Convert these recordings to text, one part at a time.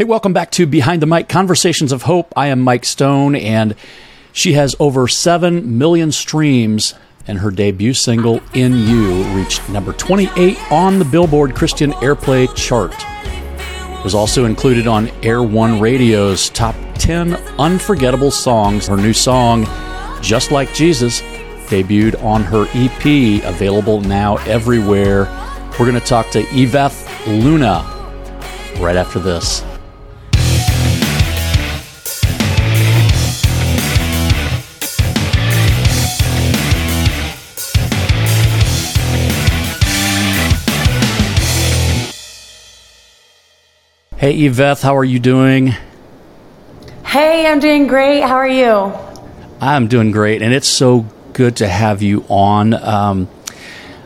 Hey, welcome back to Behind the Mike Conversations of Hope. I am Mike Stone, and she has over 7 million streams, and her debut single, In You, reached number 28 on the Billboard Christian Airplay chart. It was also included on Air One Radio's top 10 unforgettable songs. Her new song, Just Like Jesus, debuted on her EP, available now everywhere. We're going to talk to Yvette Luna right after this. Hey, Yvette, how are you doing? Hey, I'm doing great. How are you? I'm doing great, and it's so good to have you on. Um,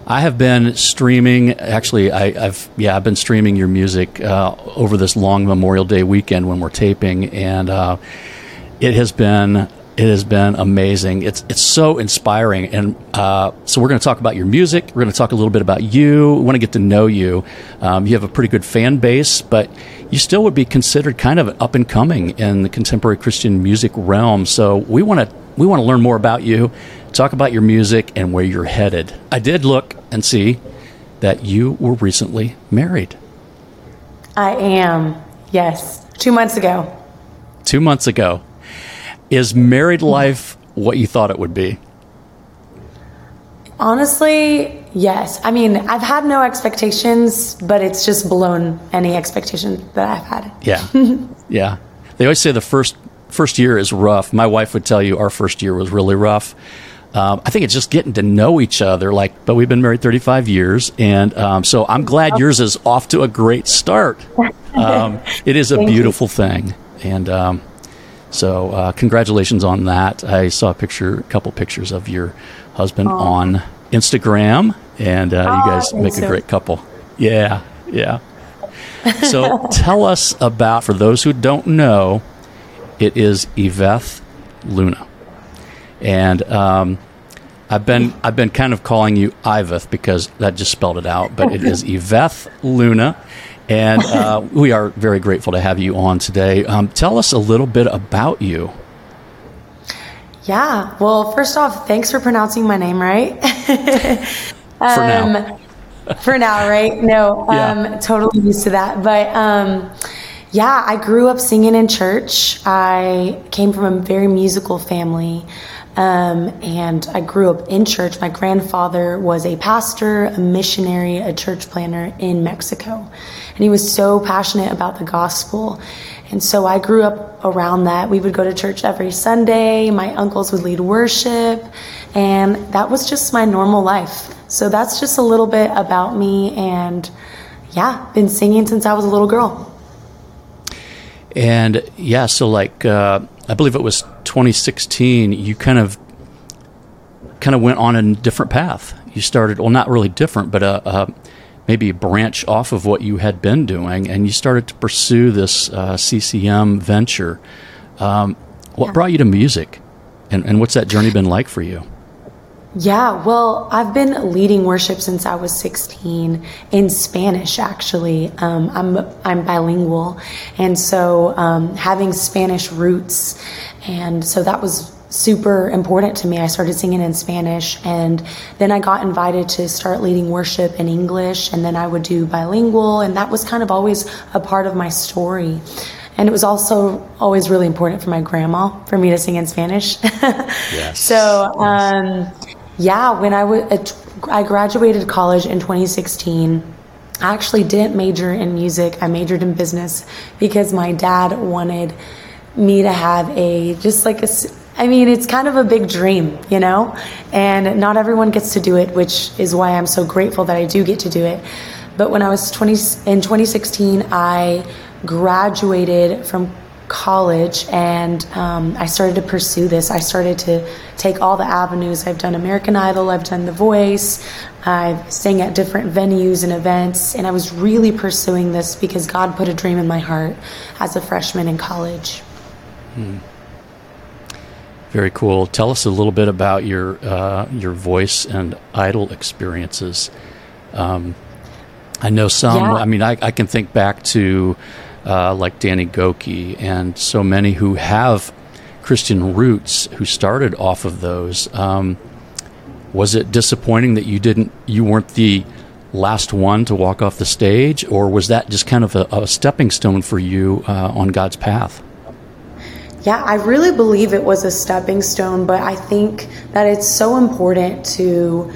I have been streaming. Actually, I, have yeah, I've been streaming your music uh, over this long Memorial Day weekend when we're taping, and uh, it has been it has been amazing. It's it's so inspiring, and uh, so we're going to talk about your music. We're going to talk a little bit about you. We want to get to know you. Um, you have a pretty good fan base, but you still would be considered kind of up and coming in the contemporary Christian music realm. So we want to we want to learn more about you, talk about your music and where you're headed. I did look and see that you were recently married. I am. Yes, two months ago. Two months ago. Is married life what you thought it would be? Honestly, yes. I mean, I've had no expectations, but it's just blown any expectation that I've had. Yeah. yeah. They always say the first first year is rough. My wife would tell you our first year was really rough. Um, I think it's just getting to know each other. Like, but we've been married 35 years, and um, so I'm glad yours is off to a great start. Um, it is a beautiful thing, and um, so uh, congratulations on that. I saw a picture, a couple pictures of your husband Aww. on Instagram, and uh, you guys make so. a great couple. Yeah, yeah. So tell us about, for those who don't know, it is Yvette Luna, and um, I've been I've been kind of calling you Iveth because that just spelled it out, but it is Yvette Luna, and uh, we are very grateful to have you on today. Um, tell us a little bit about you. Yeah. Well, first off, thanks for pronouncing my name right. um, for now. for now, right? No, yeah. um, totally used to that. But um, yeah, I grew up singing in church. I came from a very musical family. Um, and I grew up in church. My grandfather was a pastor, a missionary, a church planter in Mexico. And he was so passionate about the gospel. And so I grew up around that. We would go to church every Sunday. My uncles would lead worship. And that was just my normal life. So that's just a little bit about me. And yeah, been singing since I was a little girl. And yeah, so like, uh, I believe it was 2016, you kind of kind of went on a different path. You started, well, not really different, but a, a maybe branch off of what you had been doing, and you started to pursue this uh, CCM venture. Um, what yeah. brought you to music, and, and what's that journey been like for you? Yeah, well, I've been leading worship since I was 16 in Spanish. Actually, um, I'm I'm bilingual, and so um, having Spanish roots, and so that was super important to me. I started singing in Spanish and then I got invited to start leading worship in English and then I would do bilingual and that was kind of always a part of my story. And it was also always really important for my grandma for me to sing in Spanish. yes. So, um, yeah, when I, w- I graduated college in 2016, I actually didn't major in music. I majored in business because my dad wanted me to have a just like a I mean, it's kind of a big dream, you know? And not everyone gets to do it, which is why I'm so grateful that I do get to do it. But when I was 20 in 2016, I graduated from college and um, I started to pursue this. I started to take all the avenues. I've done American Idol, I've done The Voice, I've sang at different venues and events, and I was really pursuing this because God put a dream in my heart as a freshman in college. Hmm. Very cool. Tell us a little bit about your uh, your voice and idol experiences. Um, I know some. Yeah. I mean, I, I, can think back to uh, like Danny Gokey and so many who have Christian roots who started off of those. Um, was it disappointing that you didn't, you weren't the last one to walk off the stage, or was that just kind of a, a stepping stone for you uh, on God's path? Yeah, I really believe it was a stepping stone, but I think that it's so important to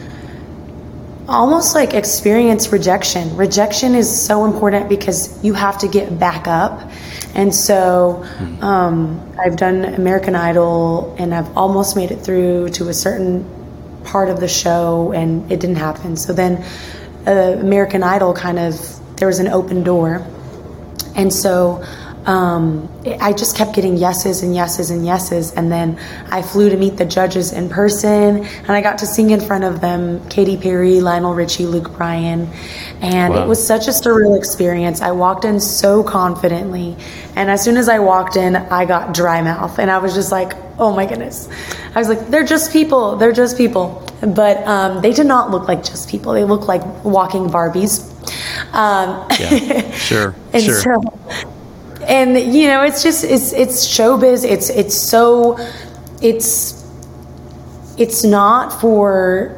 almost like experience rejection. Rejection is so important because you have to get back up. And so hmm. um, I've done American Idol and I've almost made it through to a certain part of the show and it didn't happen. So then uh, American Idol kind of, there was an open door. And so um, I just kept getting yeses and yeses and yeses. And then I flew to meet the judges in person, and I got to sing in front of them Katy Perry, Lionel Richie, Luke Bryan. And wow. it was such a surreal experience. I walked in so confidently. And as soon as I walked in, I got dry mouth. And I was just like, oh my goodness. I was like, they're just people. They're just people. But um, they did not look like just people. They looked like walking Barbies. Um, yeah, sure. and sure. so and you know it's just it's it's showbiz. It's it's so it's it's not for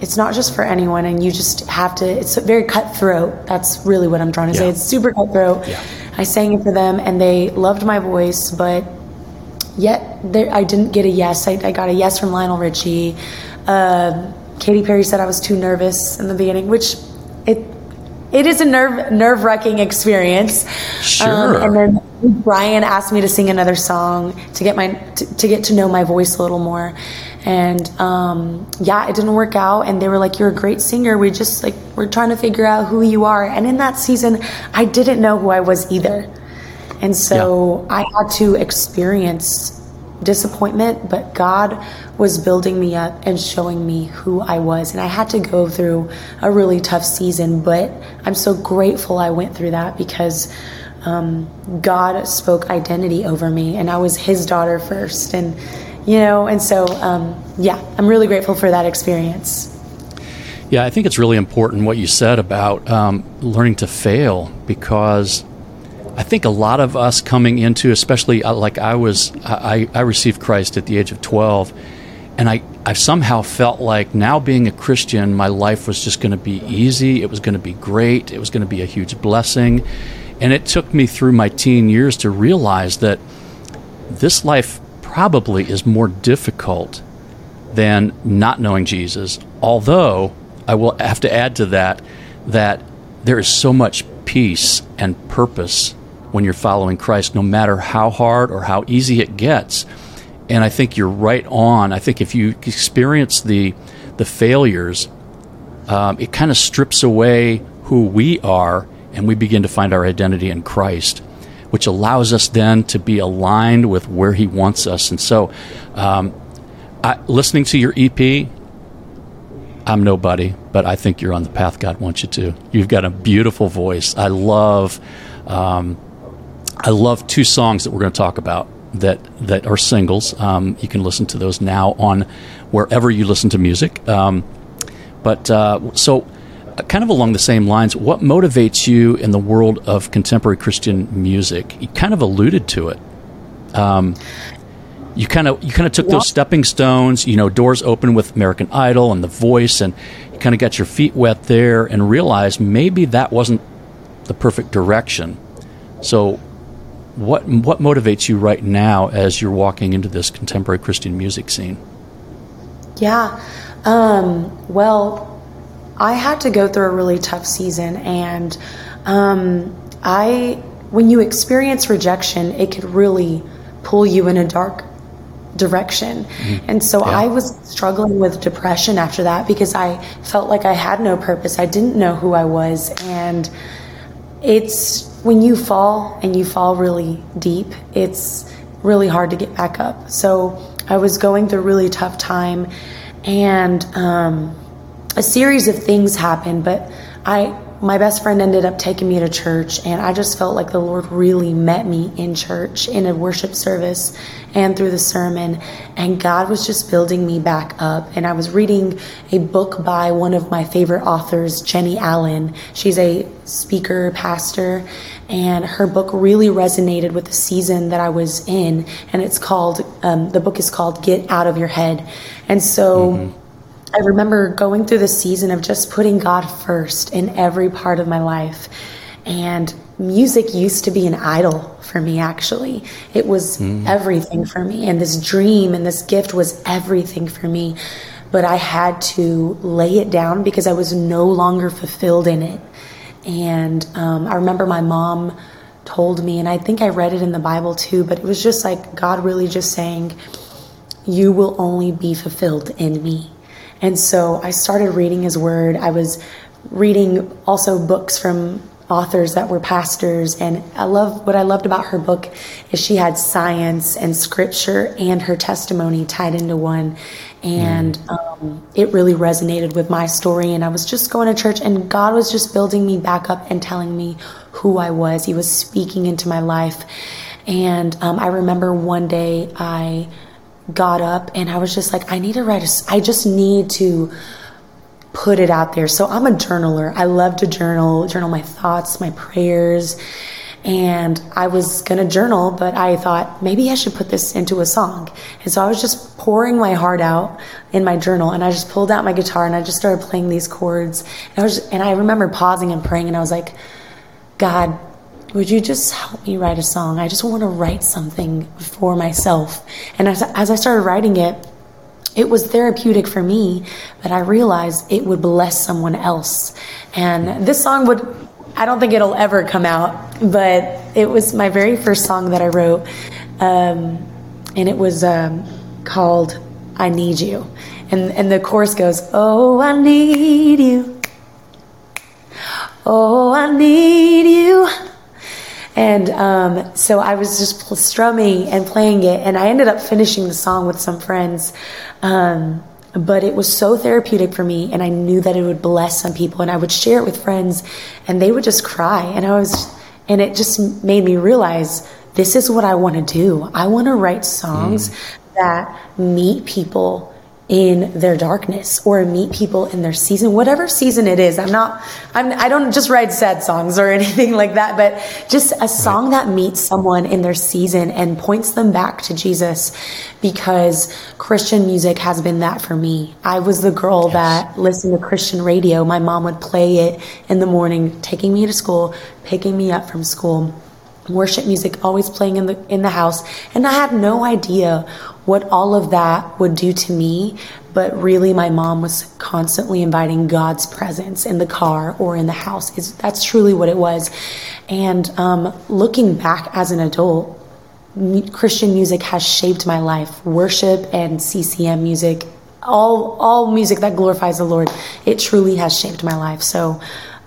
it's not just for anyone and you just have to it's very cutthroat. That's really what i'm trying to yeah. say it's super cutthroat. Yeah. i sang it for them and they loved my voice but yet there, i didn't get a yes. I, I, got a yes from lionel richie. Uh, katy perry said i was too nervous in the beginning which it it is a nerve nerve wracking experience. Sure. Um, and then Bryan asked me to sing another song to get my to, to get to know my voice a little more, and um, yeah, it didn't work out. And they were like, "You're a great singer. We just like we're trying to figure out who you are." And in that season, I didn't know who I was either, and so yeah. I had to experience disappointment, but God was building me up and showing me who I was. And I had to go through a really tough season, but I'm so grateful I went through that because um, God spoke identity over me, and I was His daughter first. And, you know, and so, um, yeah, I'm really grateful for that experience. Yeah, I think it's really important what you said about um, learning to fail because I think a lot of us coming into, especially uh, like I was, I, I received Christ at the age of 12, and I, I somehow felt like now being a Christian, my life was just going to be easy. It was going to be great. It was going to be a huge blessing. And it took me through my teen years to realize that this life probably is more difficult than not knowing Jesus. Although, I will have to add to that that there is so much peace and purpose when you're following Christ, no matter how hard or how easy it gets. And I think you're right on. I think if you experience the the failures, um, it kind of strips away who we are, and we begin to find our identity in Christ, which allows us then to be aligned with where He wants us. And so, um, I, listening to your EP, I'm nobody, but I think you're on the path God wants you to. You've got a beautiful voice. I love um, I love two songs that we're going to talk about that that are singles. Um, you can listen to those now on wherever you listen to music. Um, but uh, so, uh, kind of along the same lines, what motivates you in the world of contemporary Christian music? You kind of alluded to it. Um, you kind of you kind of took those stepping stones. You know, doors open with American Idol and The Voice, and you kind of got your feet wet there, and realized maybe that wasn't the perfect direction. So, what what motivates you right now as you're walking into this contemporary Christian music scene? Yeah, um, well, I had to go through a really tough season, and um, I when you experience rejection, it could really pull you in a dark direction. Mm-hmm. And so yeah. I was struggling with depression after that because I felt like I had no purpose. I didn't know who I was. And it's when you fall and you fall really deep, it's really hard to get back up. So I was going through a really tough time, and um, a series of things happened. But I my best friend ended up taking me to church, and I just felt like the Lord really met me in church in a worship service and through the sermon. And God was just building me back up. And I was reading a book by one of my favorite authors, Jennie Allen. She's a speaker, pastor, and her book really resonated with the season that I was in. And it's called, um, the book is called Get Out of Your Head. And so, mm-hmm I remember going through the season of just putting God first in every part of my life. And music used to be an idol for me, actually. It was mm. everything for me. And this dream and this gift was everything for me. But I had to lay it down because I was no longer fulfilled in it. And um, I remember my mom told me, and I think I read it in the Bible too, but it was just like God really just saying, You will only be fulfilled in me. And so I started reading his word. I was reading also books from authors that were pastors. And I love what I loved about her book is she had science and scripture and her testimony tied into one. And mm. um, it really resonated with my story. And I was just going to church and God was just building me back up and telling me who I was. He was speaking into my life. And um, I remember one day I got up and I was just like, I need to write a, I just need to put it out there. So I'm a journaler. I love to journal, journal my thoughts, my prayers. And I was to journal, but I thought maybe I should put this into a song. And so I was just pouring my heart out in my journal and I just pulled out my guitar and I just started playing these chords. And I was, and I remember pausing and praying and I was like, God, would you just help me write a song? I just want to write something for myself. And as, as I started writing it, it was therapeutic for me, but I realized it would bless someone else. And this song would, I don't think it'll ever come out, but it was my very first song that I wrote. Um, and it was um, called I Need You. And, and the chorus goes, Oh, I need you. Oh, I need you. And um, so I was just strumming and playing it, and I ended up finishing the song with some friends. Um, but it was so therapeutic for me, and I knew that it would bless some people. And I would share it with friends, and they would just cry. And I was, and it just made me realize this is what I want to do. I want to write songs mm. that meet people in their darkness or meet people in their season whatever season it is. I'm not i'm i don't just write sad songs or anything like that but just a song that meets someone in their season and points them back to jesus because christian music has been that for me. I was the girl yes. that listened to christian radio. My mom would play it in the morning taking me to school picking me up from school worship music always playing in the in the house. And i had no idea what all of that would do to me but really my mom was constantly inviting god's presence in the car or in the house. Is that's truly what it was. And um, looking back as an adult christian music has shaped my life. Worship and ccm music all all music that glorifies the lord it truly has shaped my life. So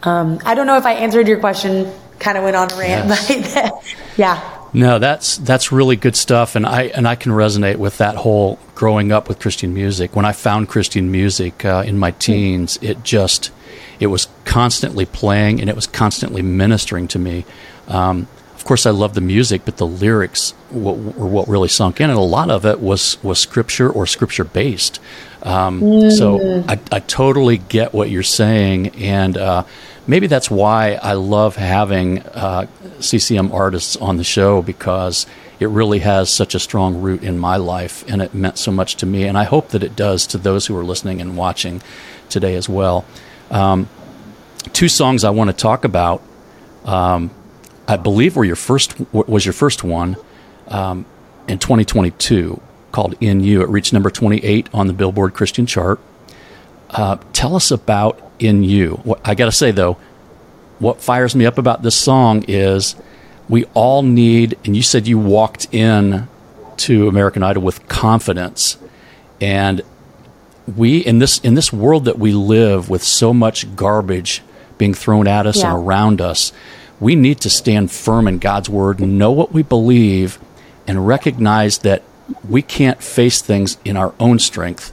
um, i don't know if i answered your question kind of went on a rant, yes. yeah. No, that's that's really good stuff, and I and I can resonate with that whole growing up with Christian music. When I found Christian music uh, in my teens, it just it was constantly playing and it was constantly ministering to me. Um, of course, I love the music, but the lyrics were what really sunk in, and a lot of it was was scripture or scripture based. Um, mm. So I, I, totally get what you're saying, and uh, maybe that's why I love having uh, CCM artists on the show because it really has such a strong root in my life and it meant so much to me. And I hope that it does to those who are listening and watching today as well. Um, two songs I want to talk about. Um, I believe were your first was your first one um, in 2022 called "In You." It reached number 28 on the Billboard Christian chart. Uh, tell us about in you. I got to say though, what fires me up about this song is we all need, and you said you walked in to American Idol with confidence, and we in this in this world that we live with so much garbage being thrown at us yeah. and around us, we need to stand firm in God's word, know what we believe, and recognize that we can't face things in our own strength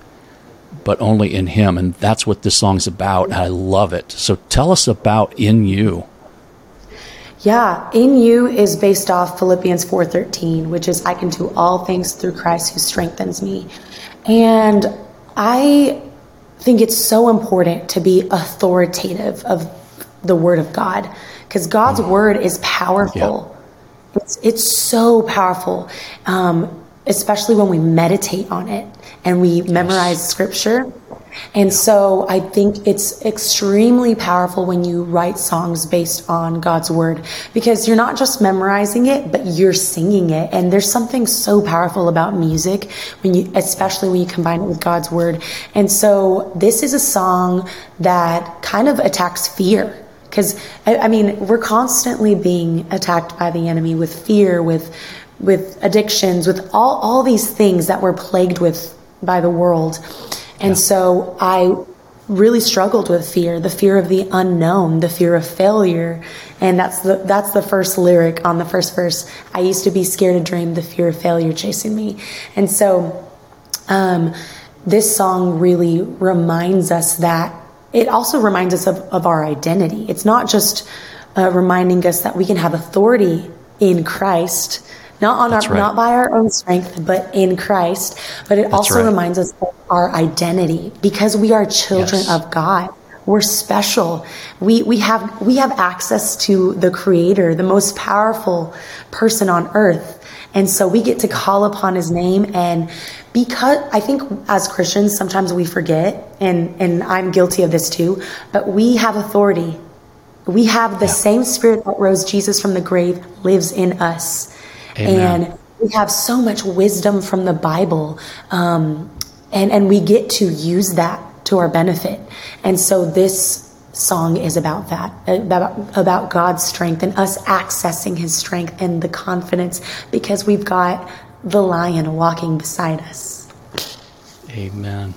but only in Him. And that's what this song's about. I love it. So tell us about In You. Yeah, in you is based off Philippians 4:13, which is I can do all things through Christ who strengthens me. And I think it's so important to be authoritative of the word of God because God's mm. word is powerful. Yeah. It's, it's so powerful, um, especially when we meditate on it and we memorize scripture and so I think it's extremely powerful when you write songs based on God's word because you're not just memorizing it, but you're singing it. And there's something so powerful about music when you, especially when you combine it with God's word. And so this is a song that kind of attacks fear. Because, I, I mean, we're constantly being attacked by the enemy with fear, with, with addictions, with all, all these things that we're plagued with by the world. And yeah. so I really struggled with fear, the fear of the unknown, the fear of failure. And that's the that's the first lyric on the first verse. I used to be scared to dream the fear of failure chasing me. And so um, this song really reminds us that it also reminds us of, of our identity. It's not just uh, reminding us that we can have authority in Christ, not on That's our, right. not by our own strength, but in Christ. But it That's also right. reminds us of our identity because we are children yes. of God. We're special. We, we have, we have access to the creator, the most powerful person on earth. And so we get to call upon his name. And because I think as Christians, sometimes we forget, and, and I'm guilty of this too, but we have authority. We have the yeah. same spirit that rose Jesus from the grave lives in us. Amen. And we have so much wisdom from the Bible. Um, and, and we get to use that to our benefit. And so this song is about that, about, about God's strength and us accessing his strength and the confidence because we've got the lion walking beside us. Amen.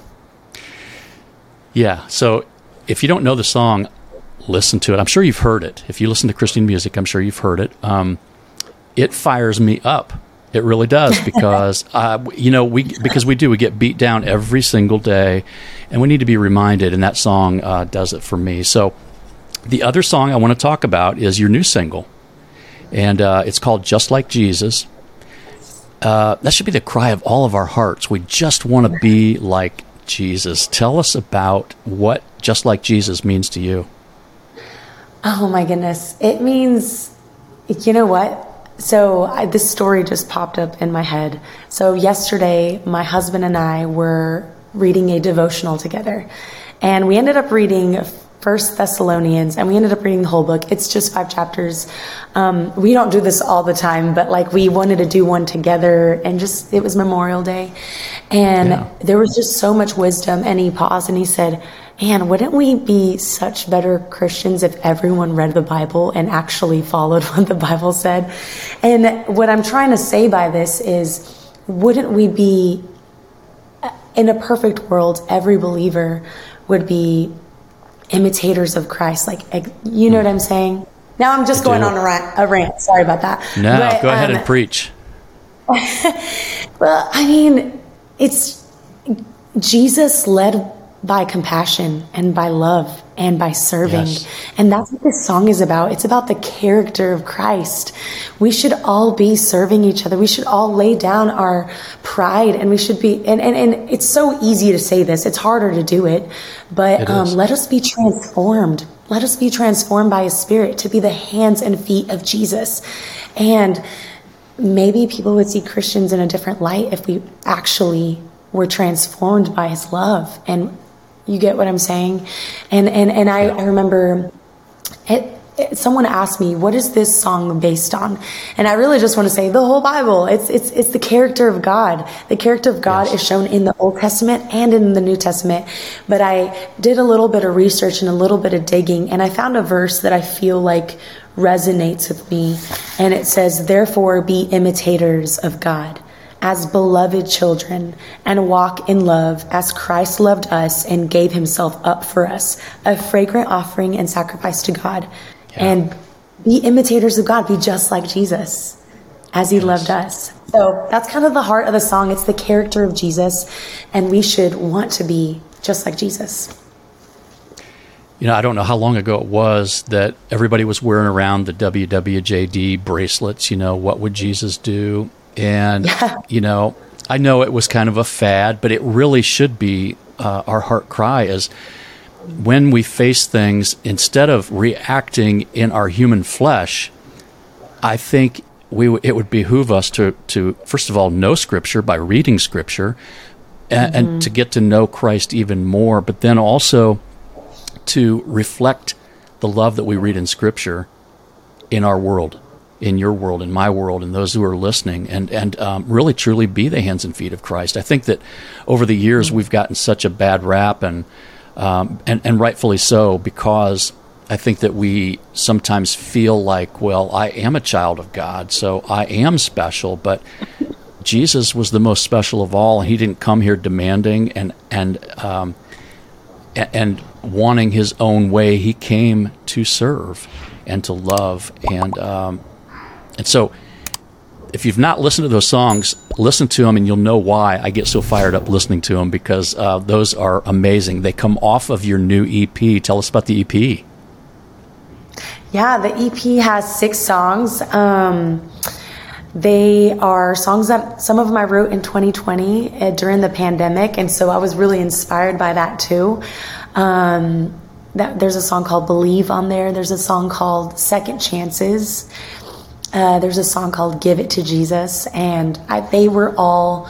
Yeah. So if you don't know the song, listen to it. I'm sure you've heard it. If you listen to Christian music, I'm sure you've heard it. Um, it fires me up. It really does because uh, you know we because we do we get beat down every single day, and we need to be reminded. And that song uh, does it for me. So the other song I want to talk about is your new single, and uh, it's called "Just Like Jesus." Uh, that should be the cry of all of our hearts. We just want to be like Jesus. Tell us about what "Just Like Jesus" means to you. Oh my goodness! It means, you know what? So I, this story just popped up in my head. So yesterday, my husband and I were reading a devotional together, and we ended up reading First Thessalonians, and we ended up reading the whole book. It's just five chapters. Um, we don't do this all the time, but like we wanted to do one together, and just it was Memorial Day, and yeah. there was just so much wisdom. And he paused and he said man, wouldn't we be such better Christians if everyone read the Bible and actually followed what the Bible said? And what I'm trying to say by this is, wouldn't we be, in a perfect world, every believer would be imitators of Christ? Like, you know what I'm saying? Now I'm just going on a rant, a rant. Sorry about that. No, but, go ahead um, and preach. well, I mean, it's Jesus led by compassion and by love and by serving. Yes. And that's what this song is about. It's about the character of Christ. We should all be serving each other. We should all lay down our pride and we should be, and, and, and it's so easy to say this. It's harder to do it, but it um, let us be transformed. Let us be transformed by his spirit to be the hands and feet of Jesus. And maybe people would see Christians in a different light if we actually were transformed by his love and you get what I'm saying? And and and I, I remember it, it, someone asked me, "What is this song based on?" And I really just want to say the whole Bible. It's it's it's the character of God. The character of God yes. is shown in the Old Testament and in the New Testament. But I did a little bit of research and a little bit of digging, and I found a verse that I feel like resonates with me, and it says, "Therefore, be imitators of God." As beloved children and walk in love as Christ loved us and gave himself up for us, a fragrant offering and sacrifice to God. Yeah. And be imitators of God, be just like Jesus as he yes. loved us. So that's kind of the heart of the song. It's the character of Jesus, and we should want to be just like Jesus. You know, I don't know how long ago it was that everybody was wearing around the WWJD bracelets, you know, what would Jesus do? And, yeah. you know, I know it was kind of a fad, but it really should be uh, our heart cry is when we face things, instead of reacting in our human flesh, I think we it would behoove us to to first of all know Scripture by reading Scripture, and, mm-hmm. and to get to know Christ even more. But then also to reflect the love that we read in Scripture in our world, in your world, in my world, and those who are listening, and and um, really truly be the hands and feet of Christ. I think that over the years we've gotten such a bad rap, and um, and and rightfully so because I think that we sometimes feel like, well, I am a child of God, so I am special, but Jesus was the most special of all. He didn't come here demanding and and um, and wanting his own way. He came to serve and to love, and um, and so if you've not listened to those songs, listen to them, and you'll know why I get so fired up listening to them because uh, those are amazing. They come off of your new EP. Tell us about the EP. Yeah, the EP has six songs. Um, they are songs that some of them I wrote in 2020 uh, during the pandemic, and so I was really inspired by that too. Um, that, there's a song called "Believe" on there. There's a song called Second Chances." Uh, there's a song called "Give It to Jesus," and I, they were all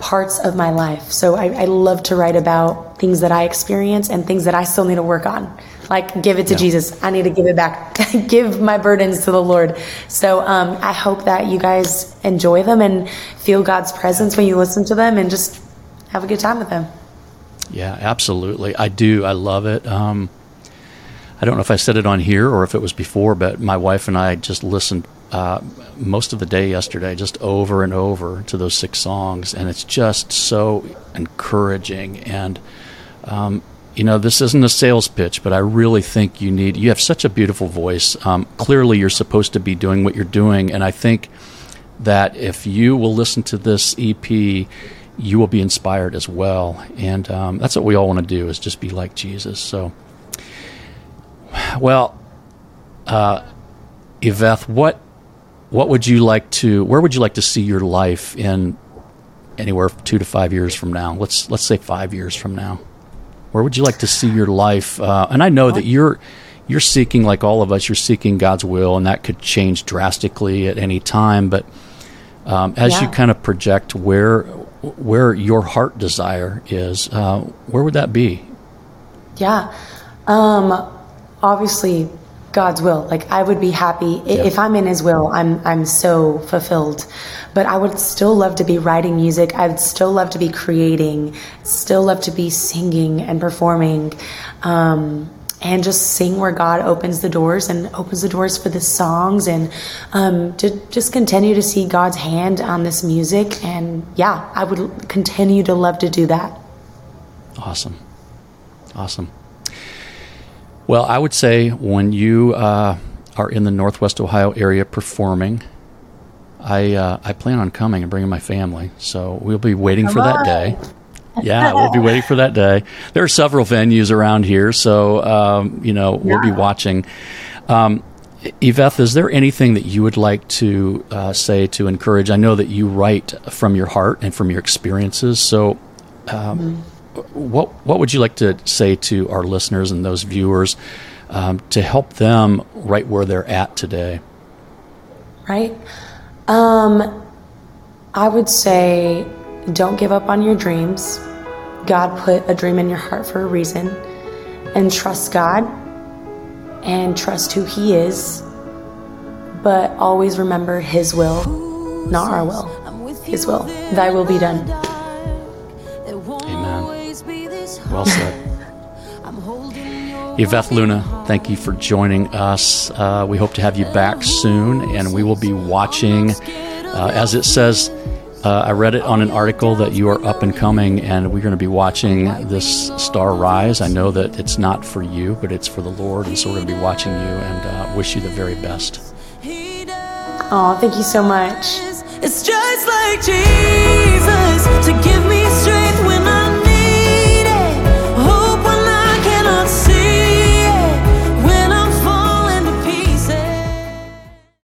parts of my life. So I, I, love to write about things that I experience and things that I still need to work on. Like give it to yeah. Jesus. I need to give it back. give my burdens to the Lord. So um, I hope that you guys enjoy them and feel God's presence when you listen to them, and just have a good time with them. Yeah, absolutely. I do. I love it. Um, I don't know if I said it on here or if it was before, but my wife and I just listened uh, most of the day yesterday, just over and over to those six songs, and it's just so encouraging. And um, you know, this isn't a sales pitch, but I really think you need. You have such a beautiful voice. Um, clearly, you're supposed to be doing what you're doing, and I think that if you will listen to this EP, you will be inspired as well. And um, that's what we all want to do is just be like Jesus. So, well, uh, Yvette, what what would you like to where would you like to see your life in anywhere two to five years from now? Let's let's say five years from now. Where would you like to see your life? Uh, and i know that you're you're seeking like all of us you're seeking god's will and that could change drastically at any time but um, as yeah. you kind of project where where your heart desire is uh, where would that be? Yeah. Um, obviously God's will. Like I would be happy yeah. if I'm in His will. I'm I'm so fulfilled. But I would still love to be writing music. I would still love to be creating. Still love to be singing and performing, um, and just sing where God opens the doors and opens the doors for the songs, and um, to just continue to see God's hand on this music. And yeah, I would continue to love to do that. Awesome, awesome. Well, I would say when you uh, are in the Northwest Ohio area performing, I uh, I plan on coming and bringing my family. So we'll be waiting Come for that day. Yeah, we'll be waiting for that day. There are several venues around here, so um, you know we'll yeah. be watching. Um, Yvette, is there anything that you would like to uh, say to encourage? I know that you write from your heart and from your experiences. So, um, mm-hmm what what would you like to say to our listeners and those viewers um, to help them right where they're at today? Right. Um, I would say don't give up on your dreams. God put a dream in your heart for a reason, and trust God and trust who He is. But always remember His will, not our will. His will. Thy will be done. Well said. Yvette Luna, thank you for joining us. Uh, we hope to have you back soon, and we will be watching. Uh, as it says, uh, I read it on an article that you are up and coming, and we're going to be watching this star rise. I know that it's not for you, but it's for the Lord, and so we're going to be watching you and uh, wish you the very best. Oh, thank you so much. It's just like Jesus.